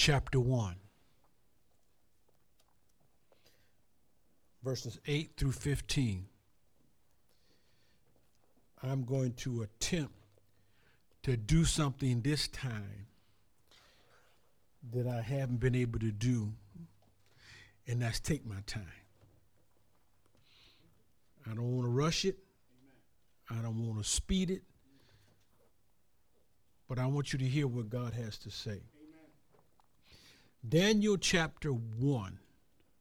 chapter 1, verses 8 through 15. I'm going to attempt to do something this time that I haven't been able to do, and that's take my time. I don't want to rush it. I don't want to speed it. But I want you to hear what God has to say. Daniel chapter 1,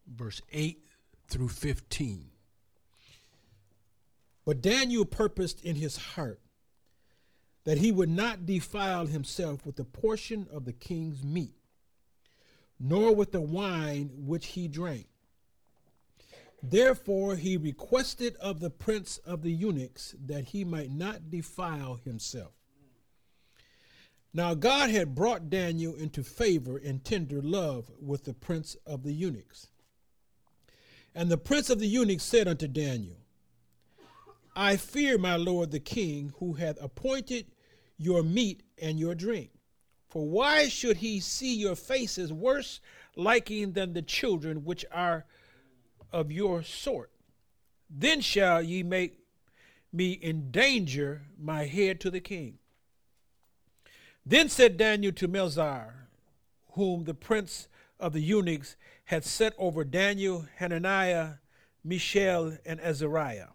verse 8 through 15. But Daniel purposed in his heart that he would not defile himself with the portion of the king's meat, nor with the wine which he drank. Therefore he requested of the prince of the eunuchs that he might not defile himself. Now God had brought Daniel into favor and tender love with the prince of the eunuchs. And the prince of the eunuchs said unto Daniel, I fear my lord the king, who hath appointed your meat and your drink. For why should he see your faces worse liking than the children which are of your sort? Then shall ye make me endanger my head to the king. Then said Daniel to Melzar, whom the prince of the eunuchs had set over Daniel, Hananiah, Mishael, and Azariah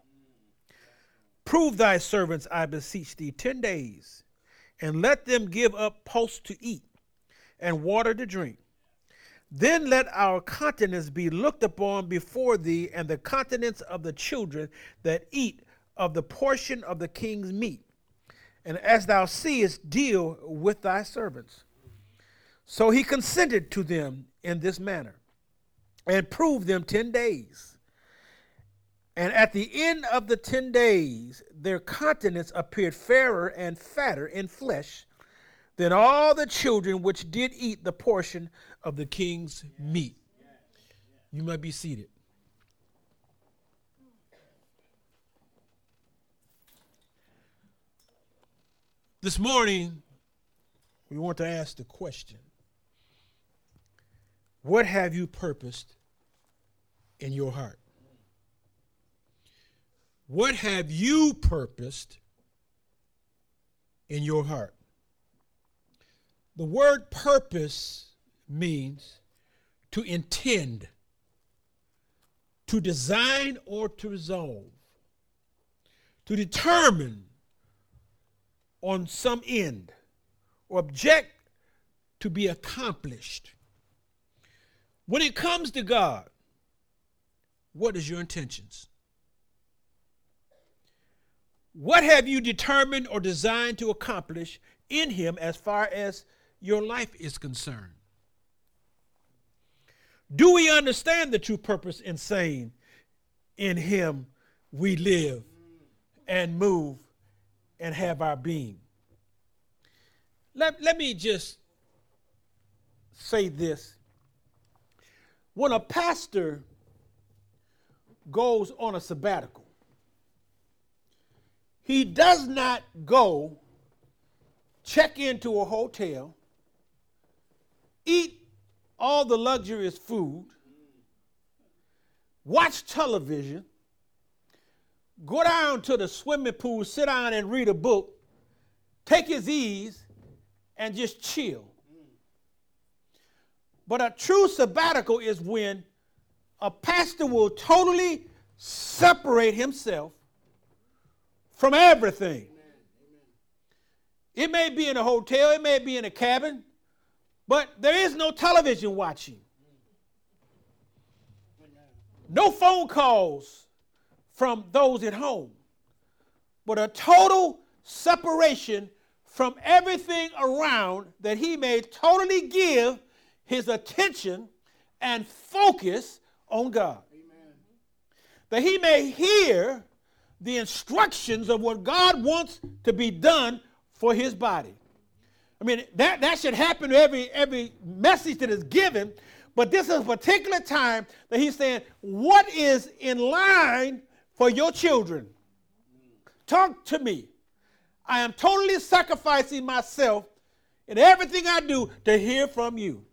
Prove thy servants, I beseech thee, ten days, and let them give up posts to eat and water to drink. Then let our countenance be looked upon before thee, and the countenance of the children that eat of the portion of the king's meat. And as thou seest, deal with thy servants. So he consented to them in this manner, and proved them ten days. And at the end of the ten days, their countenance appeared fairer and fatter in flesh than all the children which did eat the portion of the king's meat. You might be seated. This morning, we want to ask the question What have you purposed in your heart? What have you purposed in your heart? The word purpose means to intend, to design or to resolve, to determine on some end or object to be accomplished. When it comes to God, what is your intentions? What have you determined or designed to accomplish in Him as far as your life is concerned? Do we understand the true purpose in saying, In Him we live and move and have our being? Let, let me just say this. When a pastor goes on a sabbatical, he does not go check into a hotel, eat all the luxurious food, watch television, go down to the swimming pool, sit down and read a book, take his ease, and just chill. But a true sabbatical is when a pastor will totally separate himself from everything. It may be in a hotel, it may be in a cabin, but there is no television watching. No phone calls from those at home, but a total separation from everything around that he may totally give his attention and focus on God. Amen. That he may hear the instructions of what God wants to be done for his body. I mean, that, that should happen to every, every message that is given, but this is a particular time that he's saying, What is in line for your children? Talk to me. I am totally sacrificing myself in everything I do to hear from you.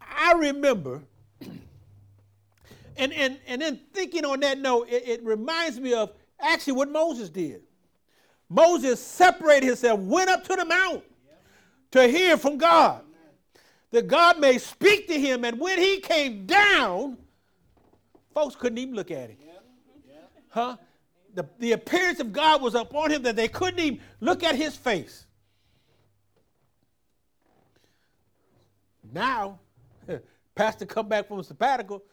I remember, and, and, and then thinking on that note, it, it reminds me of actually what Moses did. Moses separated himself, went up to the mount to hear from God. That God may speak to him, and when he came down, folks couldn't even look at him. Huh? The, the appearance of God was upon him that they couldn't even look at his face. Now, Pastor come back from a sabbatical,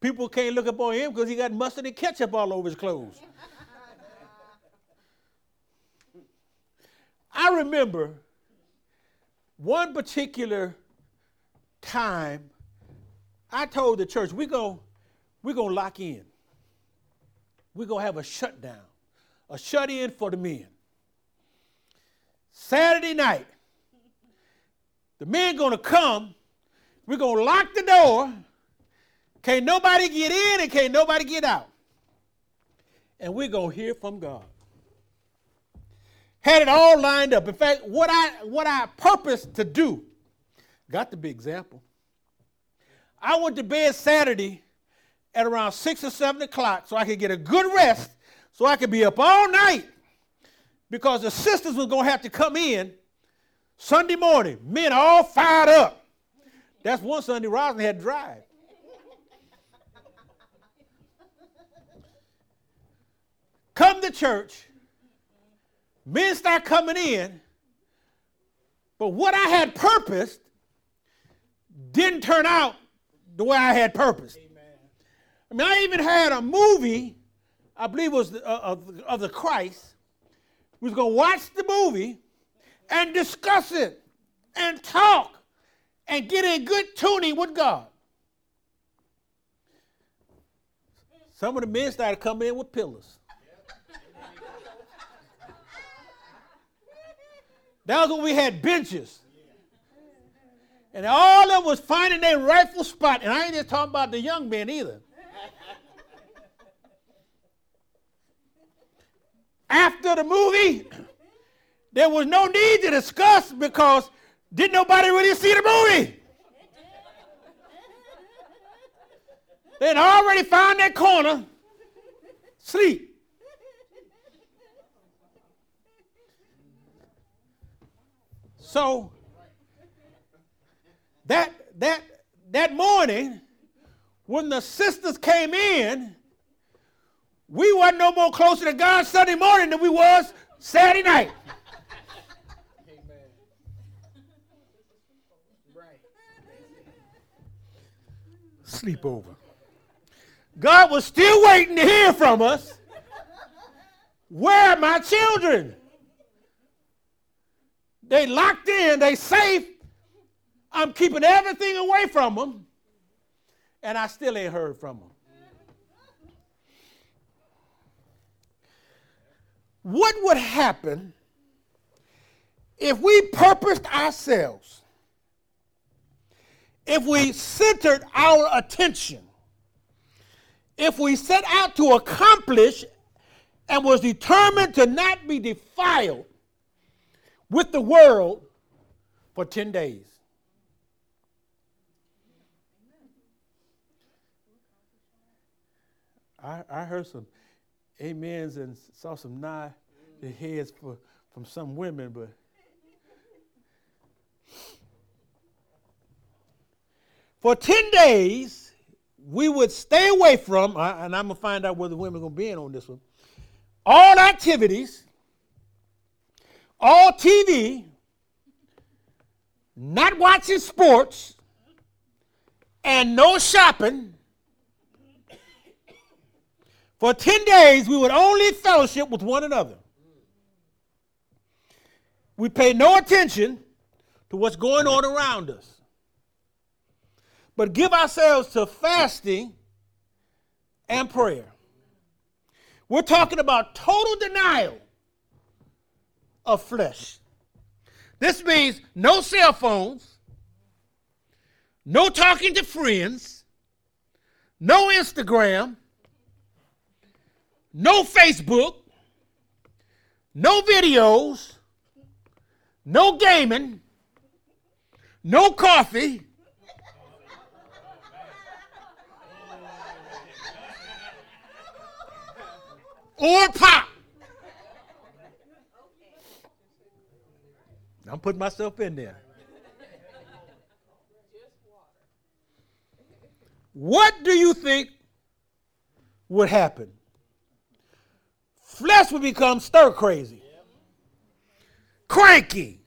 people can't look upon him because he got mustard and ketchup all over his clothes. I remember one particular time I told the church, we're going we're gonna lock in. We're going to have a shutdown, a shut in for the men. Saturday night, the men going to come. We're going to lock the door. Can't nobody get in and can't nobody get out. And we're going to hear from God. Had it all lined up. In fact, what I what I purposed to do, got the big example. I went to bed Saturday at around six or seven o'clock so I could get a good rest, so I could be up all night. Because the sisters was gonna have to come in Sunday morning, men all fired up. That's one Sunday Roslyn had to drive. Come to church, men start coming in, but what I had purposed didn't turn out the way I had purposed. I even had a movie, I believe was the, uh, of, of the Christ. We was going to watch the movie and discuss it and talk and get in good tuning with God. Some of the men started coming in with pillars. That was when we had benches. And all of them was finding their rightful spot. And I ain't just talking about the young men either. After the movie, there was no need to discuss because didn't nobody really see the movie. They'd already found that corner, sleep. So that that that morning, when the sisters came in, we wasn't no more closer to God Sunday morning than we was Saturday night. Sleepover. God was still waiting to hear from us. Where are my children? They locked in, they safe. I'm keeping everything away from them, and I still ain't heard from them. What would happen if we purposed ourselves, if we centered our attention, if we set out to accomplish and was determined to not be defiled with the world for 10 days? I, I heard some amens and saw some nod the heads for, from some women, but for 10 days, we would stay away from, and I'm going to find out where the women are going to be in on this one, all activities, all TV, not watching sports, and no shopping for 10 days, we would only fellowship with one another. We pay no attention to what's going on around us, but give ourselves to fasting and prayer. We're talking about total denial of flesh. This means no cell phones, no talking to friends, no Instagram no Facebook, no videos, no gaming, no coffee. or pop. I'm putting myself in there. What do you think would happen Flesh would become stir crazy, cranky.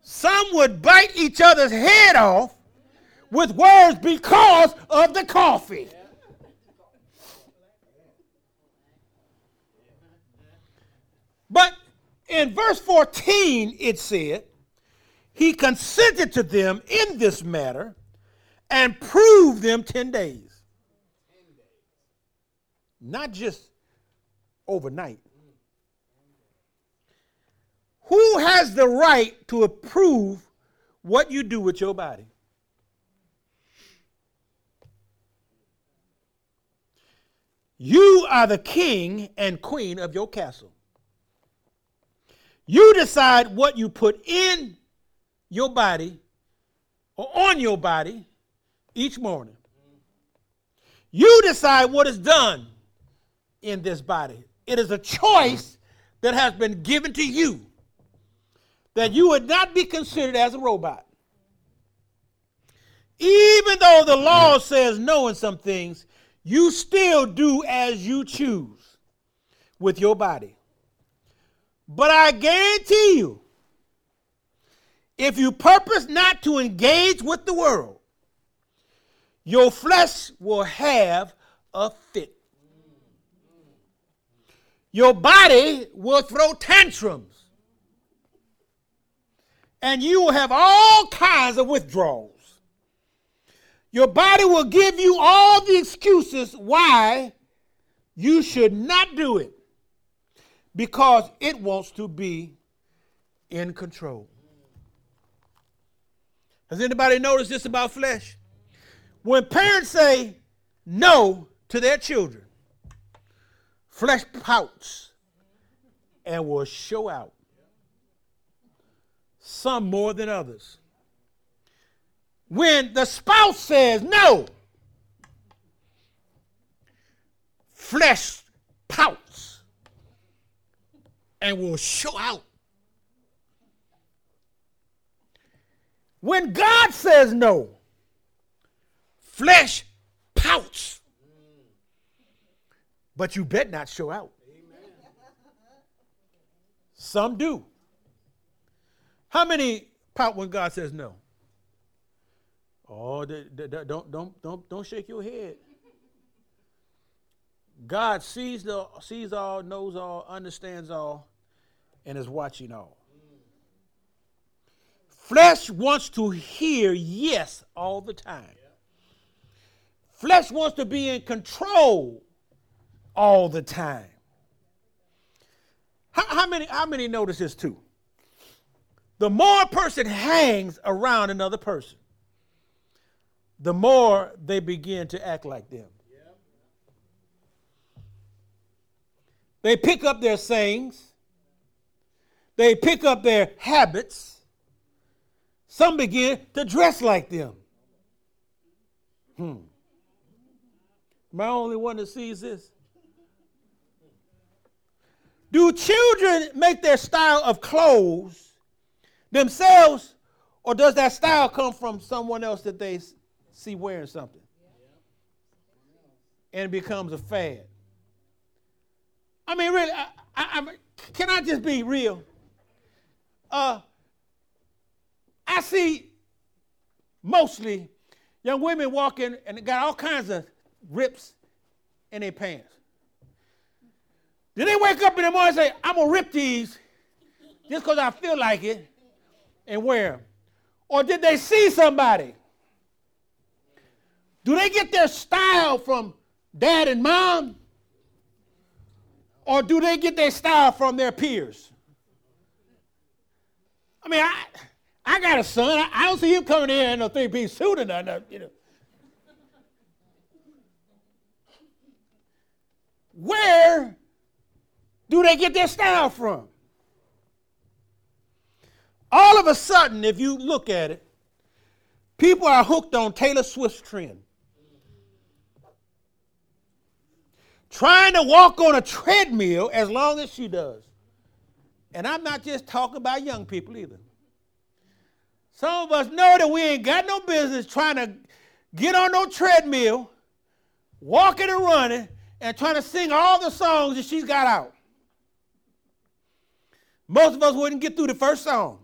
Some would bite each other's head off with words because of the coffee. But in verse 14, it said, He consented to them in this matter and proved them 10 days. Not just overnight. Who has the right to approve what you do with your body? You are the king and queen of your castle. You decide what you put in your body or on your body each morning. You decide what is done in this body. It is a choice that has been given to you that you would not be considered as a robot. Even though the law says no in some things, you still do as you choose with your body. But I guarantee you, if you purpose not to engage with the world, your flesh will have a fit. Your body will throw tantrums. And you will have all kinds of withdrawals. Your body will give you all the excuses why you should not do it because it wants to be in control. Has anybody noticed this about flesh? When parents say no to their children, flesh pouts and will show out. Some more than others. When the spouse says no, flesh pouts and will show out. When God says no, flesh pouts. But you bet not show out. Some do. How many pout when God says no? Oh, don't don't don't don't shake your head. God sees the sees all, knows all, understands all, and is watching all. Flesh wants to hear yes all the time. Flesh wants to be in control all the time. How, how, many how many notice this too? The more a person hangs around another person, the more they begin to act like them. They pick up their sayings, they pick up their habits. Some begin to dress like them. Hmm. Am I only one that sees this? Do children make their style of clothes themselves, or does that style come from someone else that they see wearing something. And it becomes a fad. I mean, really, I, I, I, can I just be real? Uh, I see mostly young women walking and got all kinds of rips in their pants. Did they wake up in the morning and say, I'm going to rip these just because I feel like it and wear them? Or did they see somebody do they get their style from dad and mom? Or do they get their style from their peers? I mean, I, I got a son. I, I don't see him coming in in a three piece suit or nothing. You know. Where do they get their style from? All of a sudden, if you look at it, people are hooked on Taylor Swift's trend. trying to walk on a treadmill as long as she does. And I'm not just talking about young people either. Some of us know that we ain't got no business trying to get on no treadmill, walking and running, and trying to sing all the songs that she's got out. Most of us wouldn't get through the first song.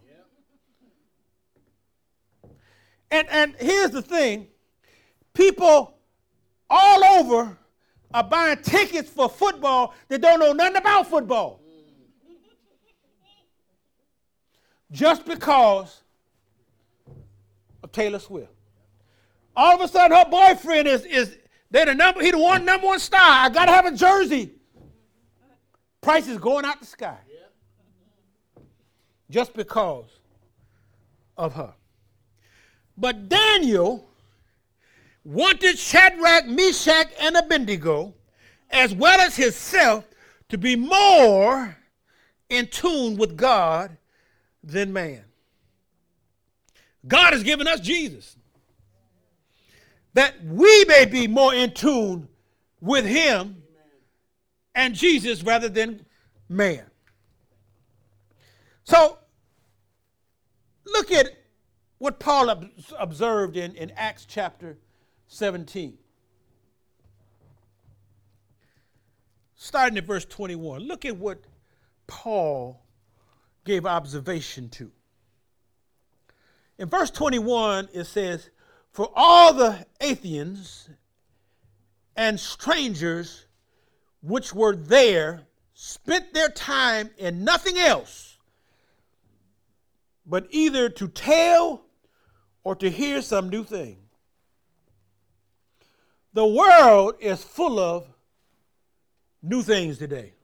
And, and here's the thing people all over are buying tickets for football that don't know nothing about football. Just because of Taylor Swift. All of a sudden, her boyfriend is, is they the number, he the one number one star. I gotta have a jersey. Price is going out the sky. Just because of her. But Daniel wanted Shadrach, Meshach, and Abednego, as well as himself, to be more in tune with God than man. God has given us Jesus that we may be more in tune with Him and Jesus rather than man. So, look at what Paul observed in, in Acts chapter 17. Starting at verse 21, look at what Paul gave observation to. In verse 21, it says, For all the Athenians and strangers which were there spent their time in nothing else but either to tell or to hear some new thing. The world is full of new things today.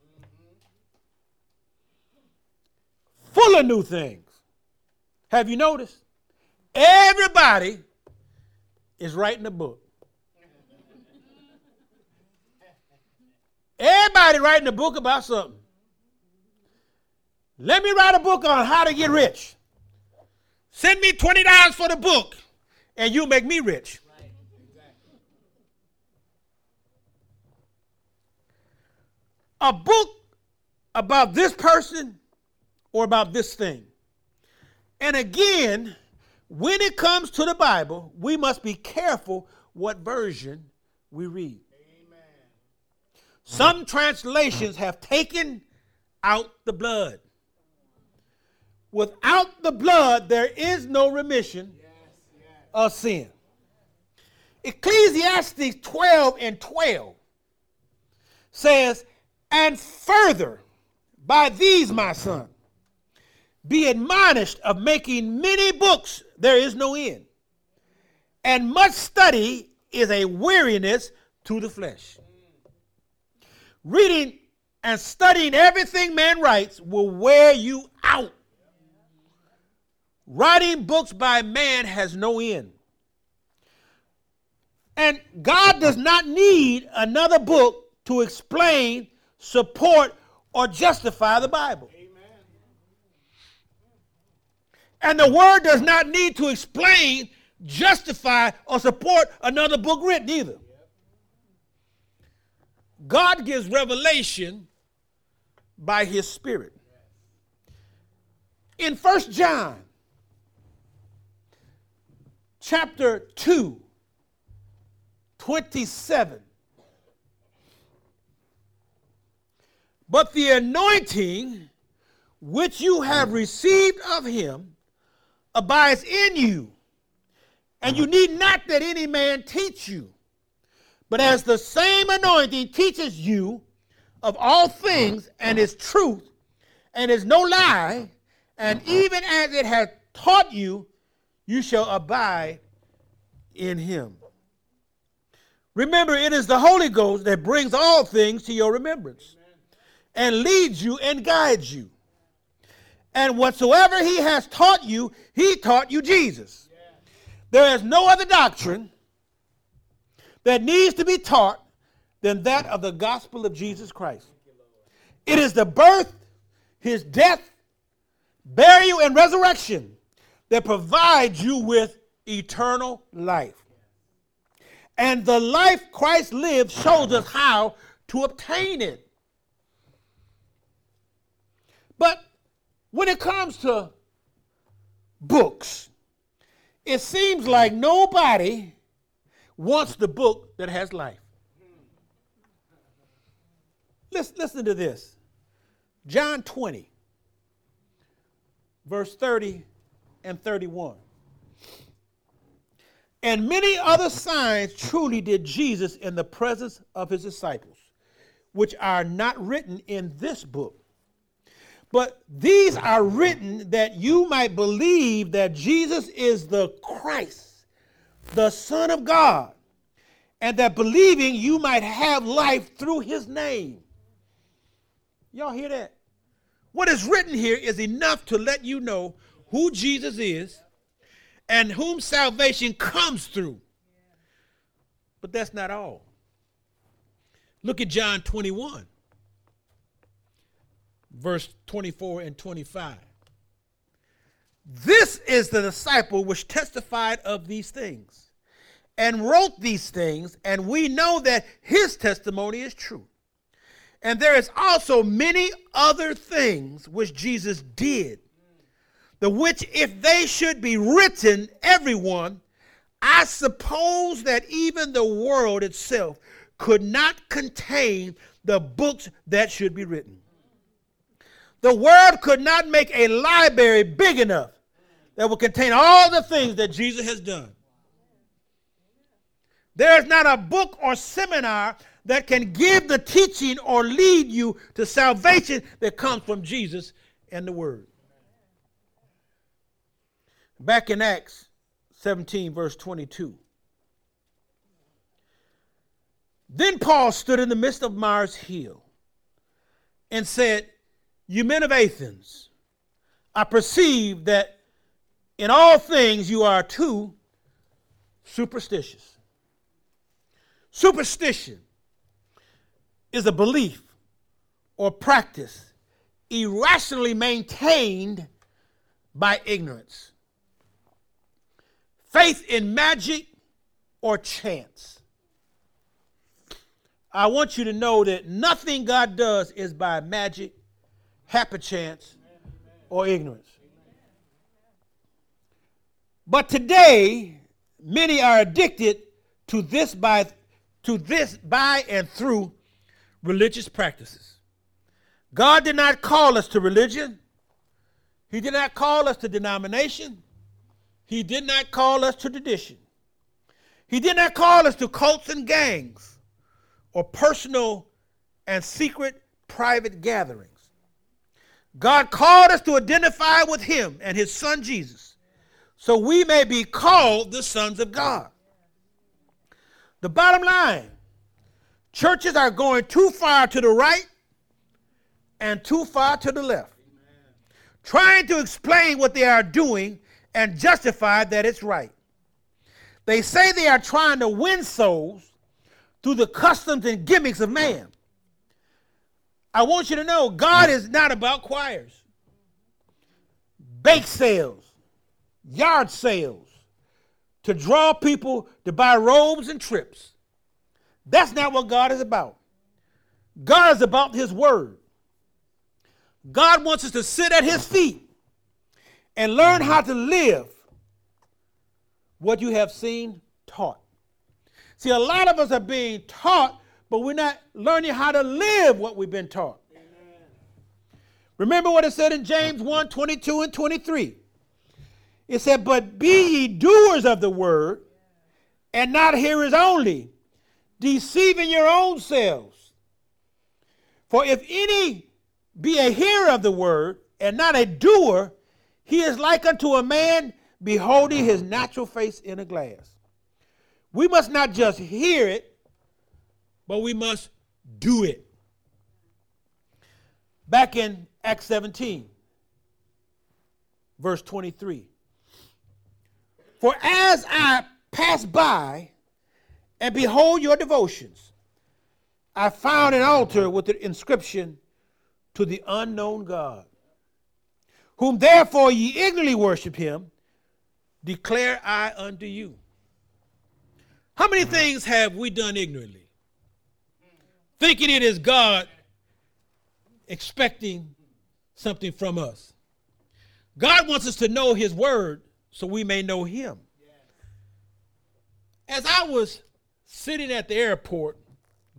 Full of new things. Have you noticed? Everybody is writing a book. Everybody writing a book about something. Let me write a book on how to get rich. Send me $20 for the book, and you make me rich. a book about this person or about this thing. And again, when it comes to the Bible, we must be careful what version we read. Amen. Some translations have taken out the blood. Without the blood, there is no remission yes, yes. of sin. Ecclesiastes 12 and 12 says, and further, by these, my son, be admonished of making many books, there is no end. And much study is a weariness to the flesh. Reading and studying everything man writes will wear you out. Writing books by man has no end. And God does not need another book to explain support, or justify the Bible. Amen. And the word does not need to explain, justify, or support another book written either. God gives revelation by his spirit. In First John chapter 2 27 But the anointing which you have received of him abides in you, and you need not that any man teach you. But as the same anointing teaches you of all things and is truth and is no lie, and even as it has taught you, you shall abide in him. Remember, it is the Holy Ghost that brings all things to your remembrance and leads you and guides you. And whatsoever he has taught you, he taught you Jesus. There is no other doctrine that needs to be taught than that of the gospel of Jesus Christ. It is the birth, his death, burial, and resurrection that provides you with eternal life. And the life Christ lived shows us how to obtain it. But when it comes to books, it seems like nobody wants the book that has life. Listen, listen to this John 20, verse 30 and 31. And many other signs truly did Jesus in the presence of his disciples, which are not written in this book. But these are written that you might believe that Jesus is the Christ, the Son of God, and that believing you might have life through his name. Y'all hear that? What is written here is enough to let you know who Jesus is and whom salvation comes through. But that's not all. Look at John 21, verse 24 and 25. This is the disciple which testified of these things and wrote these things, and we know that his testimony is true. And there is also many other things which Jesus did the which if they should be written, everyone, I suppose that even the world itself could not contain the books that should be written. The world could not make a library big enough that would contain all the things that Jesus has done. There is not a book or seminar that can give the teaching or lead you to salvation that comes from Jesus and the Word. Back in Acts 17, verse 22. Then Paul stood in the midst of Mars Hill and said, You men of Athens, I perceive that in all things you are too superstitious. Superstition is a belief or practice irrationally maintained by ignorance faith in magic or chance. I want you to know that nothing God does is by magic, happy chance, or ignorance. But today, many are addicted to this by to this by and through religious practices. God did not call us to religion. He did not call us to denomination. He did not call us to tradition. He did not call us to cults and gangs or personal and secret private gatherings. God called us to identify with Him and His Son Jesus so we may be called the sons of God. The bottom line churches are going too far to the right and too far to the left, trying to explain what they are doing and justify that it's right. They say they are trying to win souls through the customs and gimmicks of man. I want you to know God is not about choirs, bake sales, yard sales to draw people to buy robes and trips. That's not what God is about. God is about His Word. God wants us to sit at His feet and learn mm-hmm. how to live what you have seen taught. See, a lot of us are being taught, but we're not learning how to live what we've been taught. Amen. Remember what it said in James 1 22 and 23. It said, But be ye doers of the word, and not hearers only, deceiving your own selves. For if any be a hearer of the word, and not a doer, he is like unto a man beholding his natural face in a glass. We must not just hear it, but we must do it. Back in Acts 17, verse 23. For as I passed by and behold your devotions, I found an altar with the inscription to the unknown God whom therefore ye ignorantly worship him, declare I unto you. How many things have we done ignorantly? thinking it is God expecting something from us. God wants us to know His Word so we may know Him. As I was sitting at the airport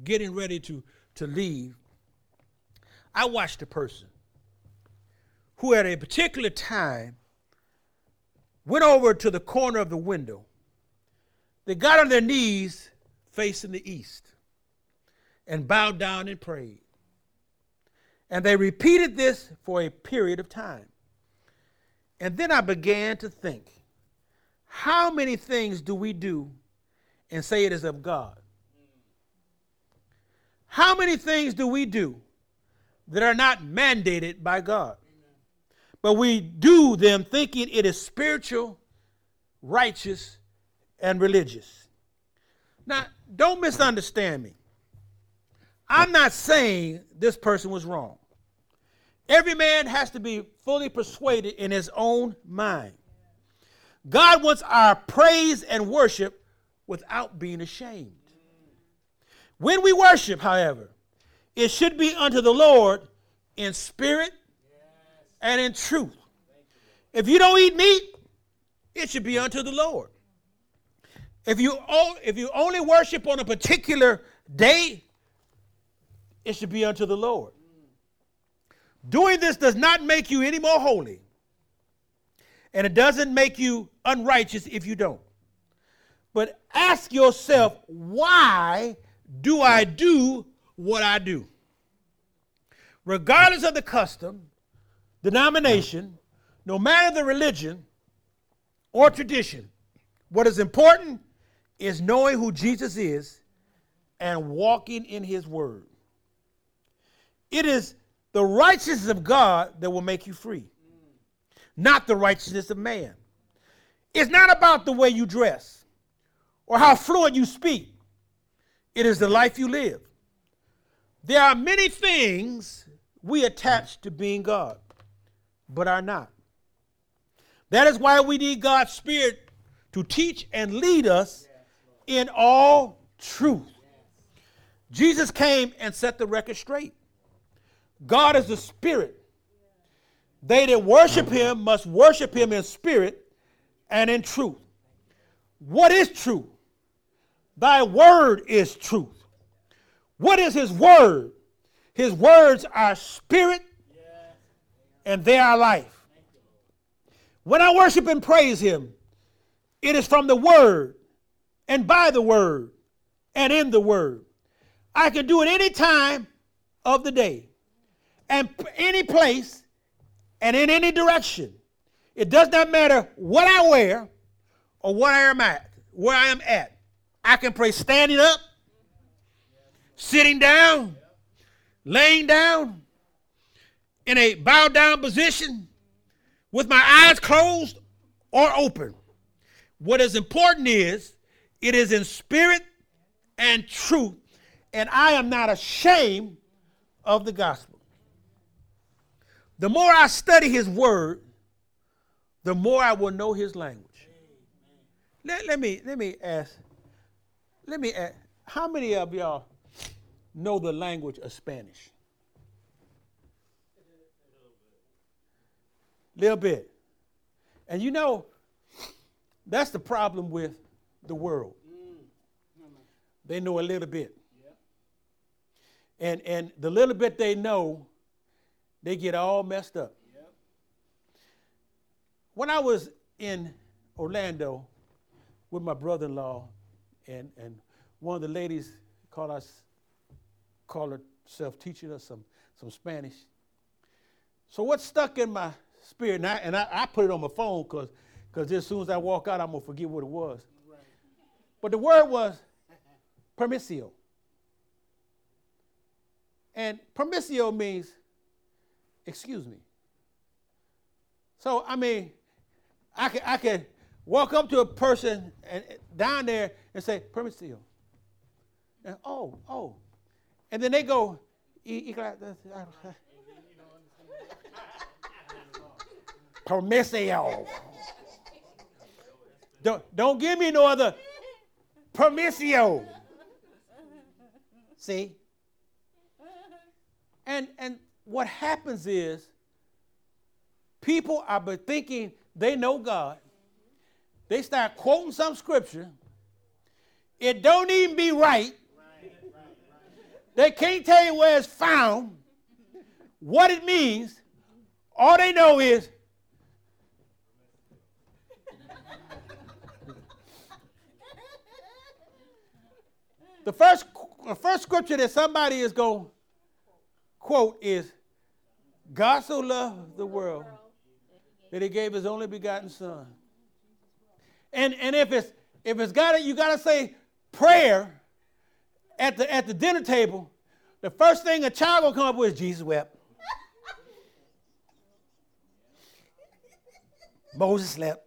getting ready to, to leave, I watched a person who, at a particular time, went over to the corner of the window. They got on their knees facing the east and bowed down and prayed. And they repeated this for a period of time. And then I began to think how many things do we do and say it is of God? How many things do we do that are not mandated by God? But we do them thinking it is spiritual, righteous, and religious. Now, don't misunderstand me. I'm not saying this person was wrong. Every man has to be fully persuaded in his own mind. God wants our praise and worship without being ashamed. When we worship, however, it should be unto the Lord in spirit and in truth. If you don't eat meat, it should be unto the Lord. If you, if you only worship on a particular day, it should be unto the Lord. Doing this does not make you any more holy, and it doesn't make you unrighteous if you don't. But ask yourself, why do I do what I do? Regardless of the custom, denomination, no matter the religion or tradition, what is important is knowing who Jesus is and walking in his word. It is the righteousness of God that will make you free, not the righteousness of man. It's not about the way you dress or how fluent you speak, it is the life you live. There are many things we attach to being God but are not. That is why we need God's Spirit to teach and lead us in all truth. Jesus came and set the record straight. God is the Spirit. They that worship Him must worship Him in spirit and in truth. What is truth? Thy word is truth. What is His word? His words are spirit and they are life. When I worship and praise Him, it is from the Word and by the Word and in the Word. I can do it any time of the day and any place and in any direction. It does not matter what I wear or what I am at, where I am at. I can pray standing up, sitting down, laying down, in a bow down position with my eyes closed or open. What is important is it is in spirit and truth, and I am not ashamed of the gospel. The more I study his word, the more I will know his language. Let, let me let me ask, let me ask, how many of y'all know the language of Spanish? Little bit. And you know, that's the problem with the world. They know a little bit. And, and the little bit they know, they get all messed up. When I was in Orlando with my brother in law, and, and one of the ladies called us, called herself teaching us some, some Spanish. So what stuck in my spirit. And I, and I, I put it on my phone because because as soon as I walk out, I'm going to forget what it was. Right. But the word was permissio. And permissio means excuse me. So, I mean, I can, I can walk up to a person and down there and say, permissio. And, oh, oh. And then they go, permissio. don't, don't give me no other permissio. See? And and what happens is people are thinking they know God. They start quoting some scripture. It don't even be right. They can't tell you where it's found, what it means. All they know is the first the first scripture that somebody is going to quote is God so loved the world that he gave his only begotten son. And and if it's if it's got it, you got to say prayer at the at the dinner table. The first thing a child will come up with is Jesus wept. Moses slept.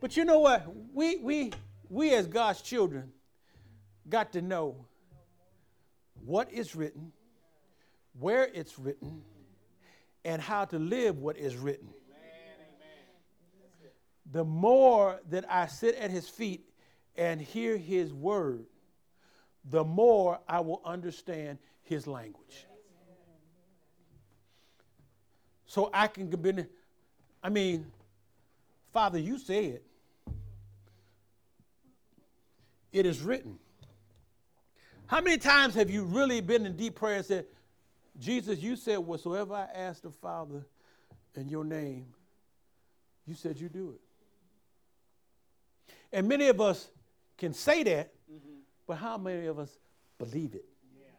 But you know what? We we we as God's children got to know what is written, where it's written, and how to live what is written. The more that I sit at his feet and hear his word, the more I will understand his language. So I can I mean, Father, you said, it is written. How many times have you really been in deep prayer and said, Jesus, you said, whatsoever I ask the Father in your name, you said you do it. And many of us can say that, mm-hmm. but how many of us believe it? Yeah,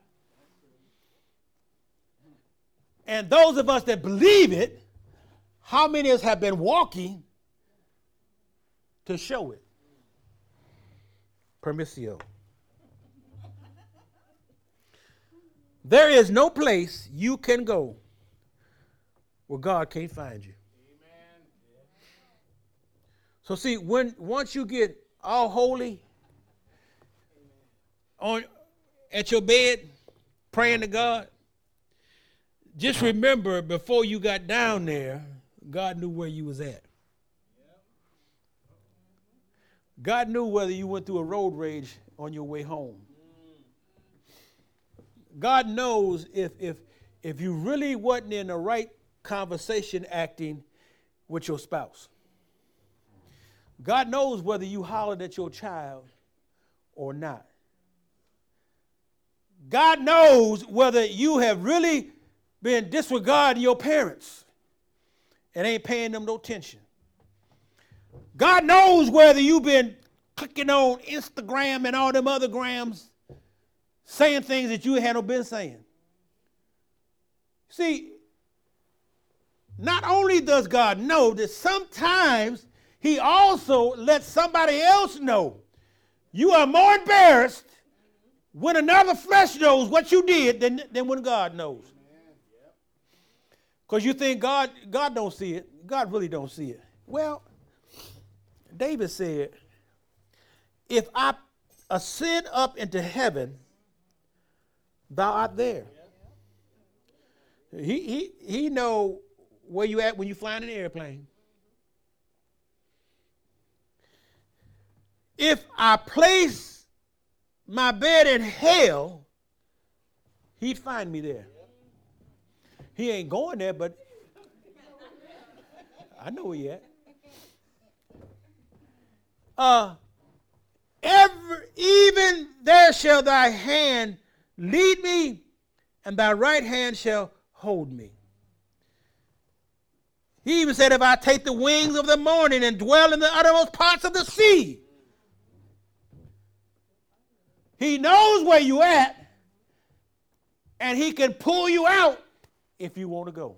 and those of us that believe it, how many of us have been walking to show it? Permissio. There is no place you can go where God can't find you. Amen. So see, when once you get all holy on at your bed praying to God, just remember before you got down there, God knew where you was at. God knew whether you went through a road rage on your way home. God knows if if if you really wasn't in the right conversation acting with your spouse. God knows whether you hollered at your child or not. God knows whether you have really been disregarding your parents and ain't paying them no attention. God knows whether you've been clicking on Instagram and all them other grams saying things that you hadn't been saying. See, not only does God know that sometimes he also lets somebody else know you are more embarrassed when another flesh knows what you did than, than when God knows. Because you think God, God don't see it. God really don't see it. Well, David said, if I ascend up into heaven, thou art there. He, he, he know where you at when you flying an airplane. If I place my bed in hell, he'd find me there. He ain't going there, but I know where he at. Uh, even there shall thy hand Lead me, and thy right hand shall hold me. He even said, If I take the wings of the morning and dwell in the uttermost parts of the sea, he knows where you at, and he can pull you out if you want to go.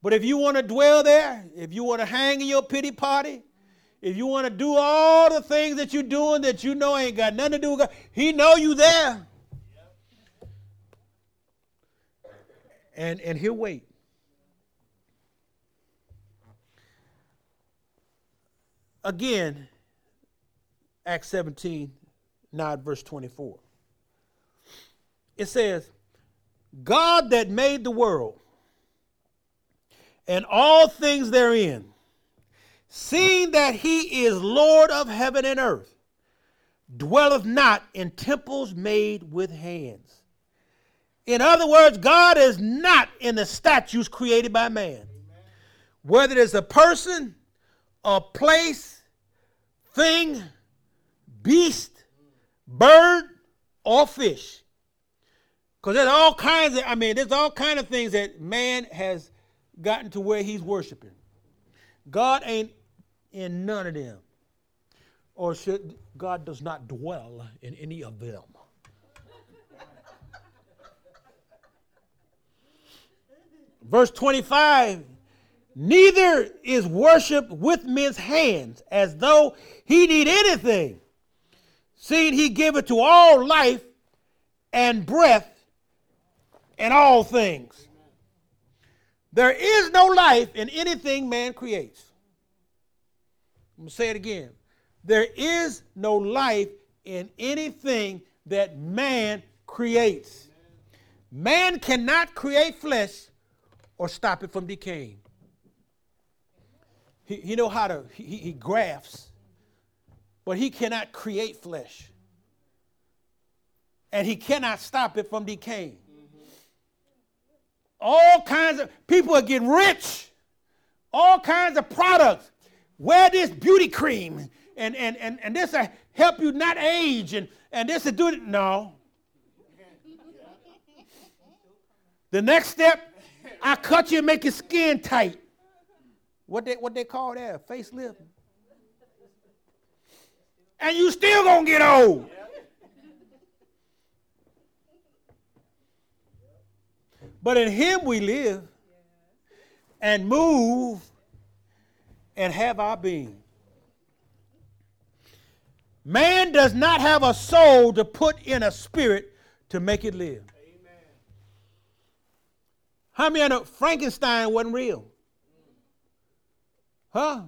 But if you want to dwell there, if you want to hang in your pity party, if you want to do all the things that you're doing that you know ain't got nothing to do with God, He know you there. And, and he'll wait. Again, Acts 17, 9, verse 24. It says, God that made the world and all things therein seeing that he is Lord of heaven and earth, dwelleth not in temples made with hands. In other words, God is not in the statues created by man. Whether it's a person, a place, thing, beast, bird, or fish. Because there's all kinds of, I mean, there's all kind of things that man has gotten to where he's worshiping. God ain't in none of them. Or should God does not dwell in any of them. Verse 25 Neither is worship with men's hands as though he need anything, seeing he giveth to all life and breath and all things. There is no life in anything man creates. I'm going to say it again. There is no life in anything that man creates. Man cannot create flesh or stop it from decaying. He, he know how to, he, he grafts, but he cannot create flesh. And he cannot stop it from decaying. All kinds of people are getting rich. All kinds of products wear this beauty cream and, and, and, and this will help you not age and, and this will do it. No. The next step, I cut you and make your skin tight. What they, what they call that? Facelift. And you still gonna get old. But in him we live and move and have our being. Man does not have a soul to put in a spirit to make it live. How many know Frankenstein wasn't real? Huh?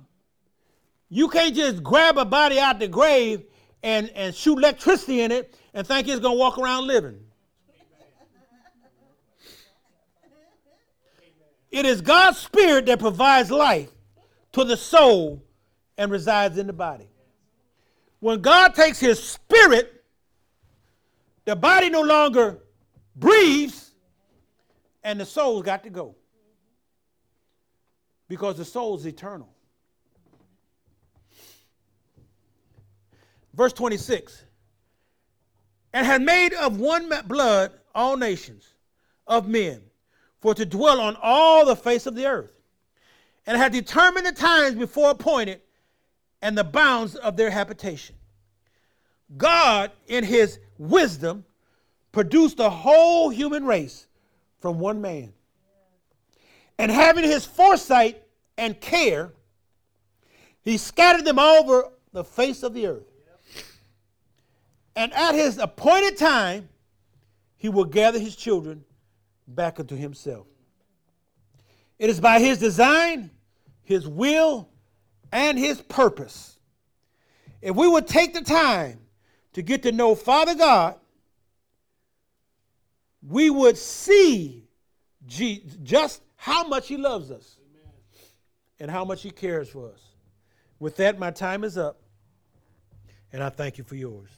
You can't just grab a body out the grave and, and shoot electricity in it and think it's going to walk around living. It is God's spirit that provides life to the soul and resides in the body. When God takes his spirit, the body no longer breathes and the soul's got to go. Because the soul is eternal. Verse 26 And had made of one blood all nations of men for to dwell on all the face of the earth and had determined the times before appointed and the bounds of their habitation. God, in his wisdom, produced the whole human race from one man. And having his foresight and care, he scattered them over the face of the earth. And at his appointed time, he will gather his children back unto himself. It is by his design, his will, and his purpose. If we would take the time to get to know Father God, we would see just how much he loves us Amen. and how much he cares for us. With that, my time is up, and I thank you for yours.